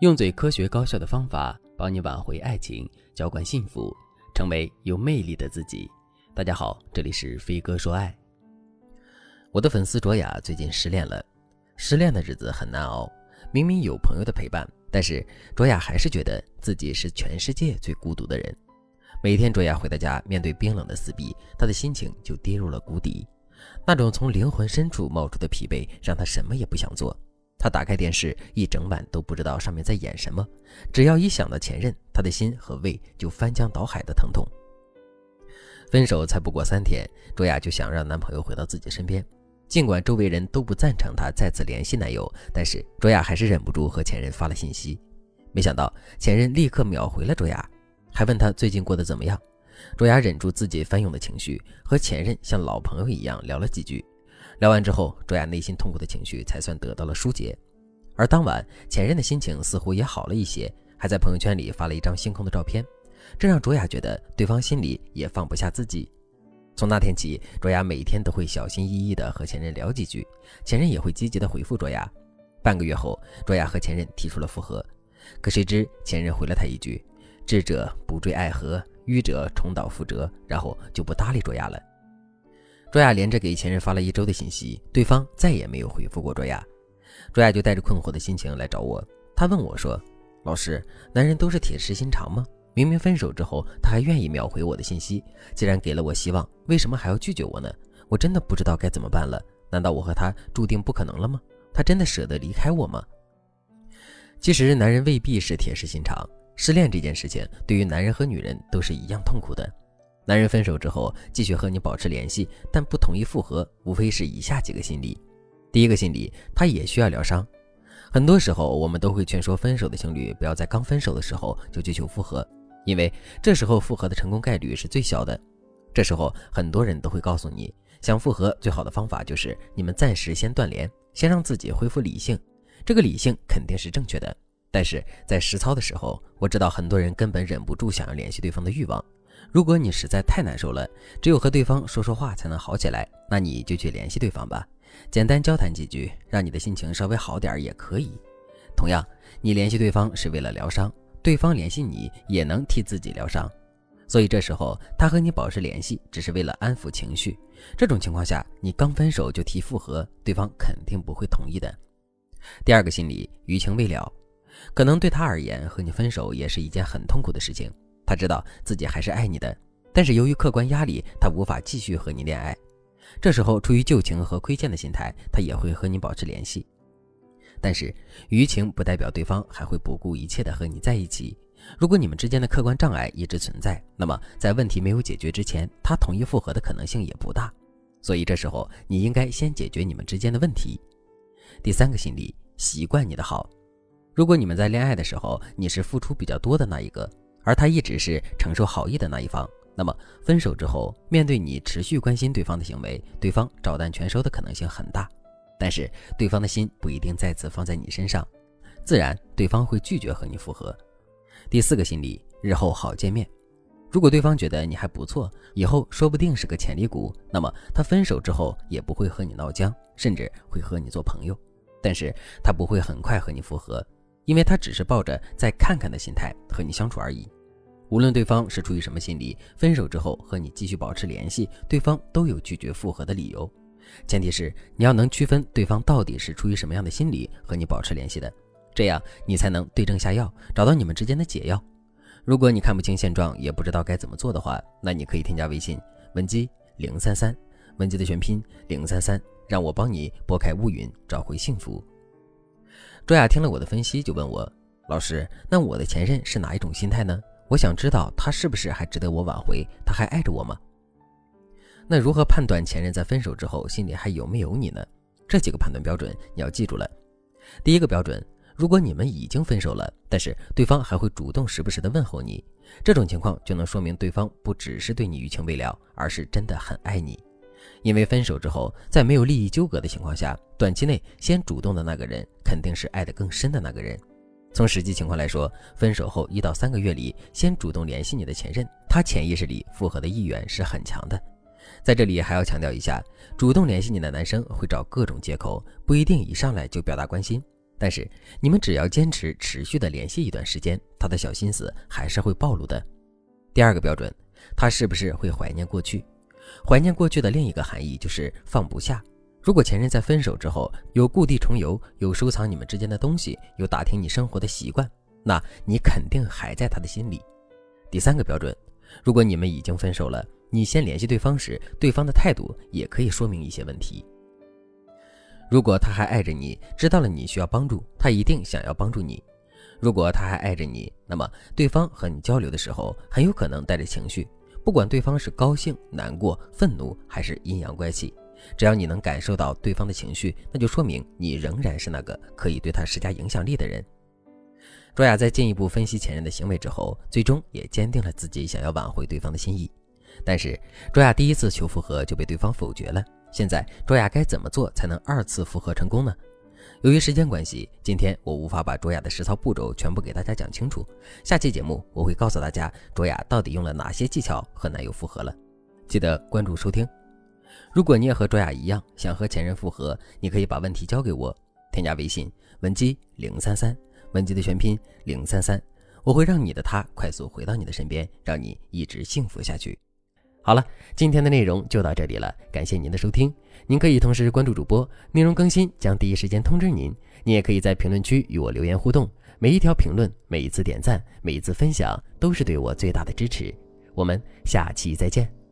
用最科学高效的方法帮你挽回爱情，浇灌幸福，成为有魅力的自己。大家好，这里是飞哥说爱。我的粉丝卓雅最近失恋了，失恋的日子很难熬。明明有朋友的陪伴，但是卓雅还是觉得自己是全世界最孤独的人。每天卓雅回到家，面对冰冷的死壁，她的心情就跌入了谷底。那种从灵魂深处冒出的疲惫，让她什么也不想做。他打开电视，一整晚都不知道上面在演什么。只要一想到前任，他的心和胃就翻江倒海的疼痛。分手才不过三天，卓雅就想让男朋友回到自己身边。尽管周围人都不赞成她再次联系男友，但是卓雅还是忍不住和前任发了信息。没想到前任立刻秒回了卓雅，还问她最近过得怎么样。卓雅忍住自己翻涌的情绪，和前任像老朋友一样聊了几句。聊完之后，卓雅内心痛苦的情绪才算得到了疏解，而当晚前任的心情似乎也好了一些，还在朋友圈里发了一张星空的照片，这让卓雅觉得对方心里也放不下自己。从那天起，卓雅每天都会小心翼翼地和前任聊几句，前任也会积极地回复卓雅。半个月后，卓雅和前任提出了复合，可谁知前任回了她一句：“智者不坠爱河，愚者重蹈覆辙。”然后就不搭理卓雅了。卓雅连着给前任发了一周的信息，对方再也没有回复过卓雅。卓雅就带着困惑的心情来找我，她问我说：“老师，男人都是铁石心肠吗？明明分手之后他还愿意秒回我的信息，既然给了我希望，为什么还要拒绝我呢？我真的不知道该怎么办了。难道我和他注定不可能了吗？他真的舍得离开我吗？”其实男人未必是铁石心肠，失恋这件事情对于男人和女人都是一样痛苦的。男人分手之后继续和你保持联系，但不同意复合，无非是以下几个心理。第一个心理，他也需要疗伤。很多时候，我们都会劝说分手的情侣不要在刚分手的时候就追求复合，因为这时候复合的成功概率是最小的。这时候，很多人都会告诉你，想复合最好的方法就是你们暂时先断联，先让自己恢复理性。这个理性肯定是正确的，但是在实操的时候，我知道很多人根本忍不住想要联系对方的欲望。如果你实在太难受了，只有和对方说说话才能好起来，那你就去联系对方吧，简单交谈几句，让你的心情稍微好点也可以。同样，你联系对方是为了疗伤，对方联系你也能替自己疗伤，所以这时候他和你保持联系只是为了安抚情绪。这种情况下，你刚分手就提复合，对方肯定不会同意的。第二个心理，余情未了，可能对他而言，和你分手也是一件很痛苦的事情。他知道自己还是爱你的，但是由于客观压力，他无法继续和你恋爱。这时候，出于旧情和亏欠的心态，他也会和你保持联系。但是，余情不代表对方还会不顾一切的和你在一起。如果你们之间的客观障碍一直存在，那么在问题没有解决之前，他同意复合的可能性也不大。所以，这时候你应该先解决你们之间的问题。第三个心理，习惯你的好。如果你们在恋爱的时候，你是付出比较多的那一个。而他一直是承受好意的那一方，那么分手之后，面对你持续关心对方的行为，对方照单全收的可能性很大。但是对方的心不一定再次放在你身上，自然对方会拒绝和你复合。第四个心理，日后好见面。如果对方觉得你还不错，以后说不定是个潜力股，那么他分手之后也不会和你闹僵，甚至会和你做朋友。但是他不会很快和你复合，因为他只是抱着再看看的心态和你相处而已。无论对方是出于什么心理，分手之后和你继续保持联系，对方都有拒绝复合的理由。前提是你要能区分对方到底是出于什么样的心理和你保持联系的，这样你才能对症下药，找到你们之间的解药。如果你看不清现状，也不知道该怎么做的话，那你可以添加微信文姬零三三，文姬的全拼零三三，让我帮你拨开乌云，找回幸福。卓雅听了我的分析，就问我老师，那我的前任是哪一种心态呢？我想知道他是不是还值得我挽回？他还爱着我吗？那如何判断前任在分手之后心里还有没有你呢？这几个判断标准你要记住了。第一个标准，如果你们已经分手了，但是对方还会主动时不时的问候你，这种情况就能说明对方不只是对你余情未了，而是真的很爱你。因为分手之后，在没有利益纠葛的情况下，短期内先主动的那个人肯定是爱得更深的那个人。从实际情况来说，分手后一到三个月里，先主动联系你的前任，他潜意识里复合的意愿是很强的。在这里还要强调一下，主动联系你的男生会找各种借口，不一定一上来就表达关心。但是你们只要坚持持续的联系一段时间，他的小心思还是会暴露的。第二个标准，他是不是会怀念过去？怀念过去的另一个含义就是放不下。如果前任在分手之后有故地重游，有收藏你们之间的东西，有打听你生活的习惯，那你肯定还在他的心里。第三个标准，如果你们已经分手了，你先联系对方时，对方的态度也可以说明一些问题。如果他还爱着你，知道了你需要帮助，他一定想要帮助你。如果他还爱着你，那么对方和你交流的时候，很有可能带着情绪，不管对方是高兴、难过、愤怒还是阴阳怪气。只要你能感受到对方的情绪，那就说明你仍然是那个可以对他施加影响力的人。卓雅在进一步分析前任的行为之后，最终也坚定了自己想要挽回对方的心意。但是，卓雅第一次求复合就被对方否决了。现在，卓雅该怎么做才能二次复合成功呢？由于时间关系，今天我无法把卓雅的实操步骤全部给大家讲清楚。下期节目我会告诉大家，卓雅到底用了哪些技巧和男友复合了。记得关注收听。如果你也和卓雅一样想和前任复合，你可以把问题交给我，添加微信文姬零三三，文姬的全拼零三三，我会让你的他快速回到你的身边，让你一直幸福下去。好了，今天的内容就到这里了，感谢您的收听。您可以同时关注主播，内容更新将第一时间通知您。您也可以在评论区与我留言互动，每一条评论、每一次点赞、每一次分享，都是对我最大的支持。我们下期再见。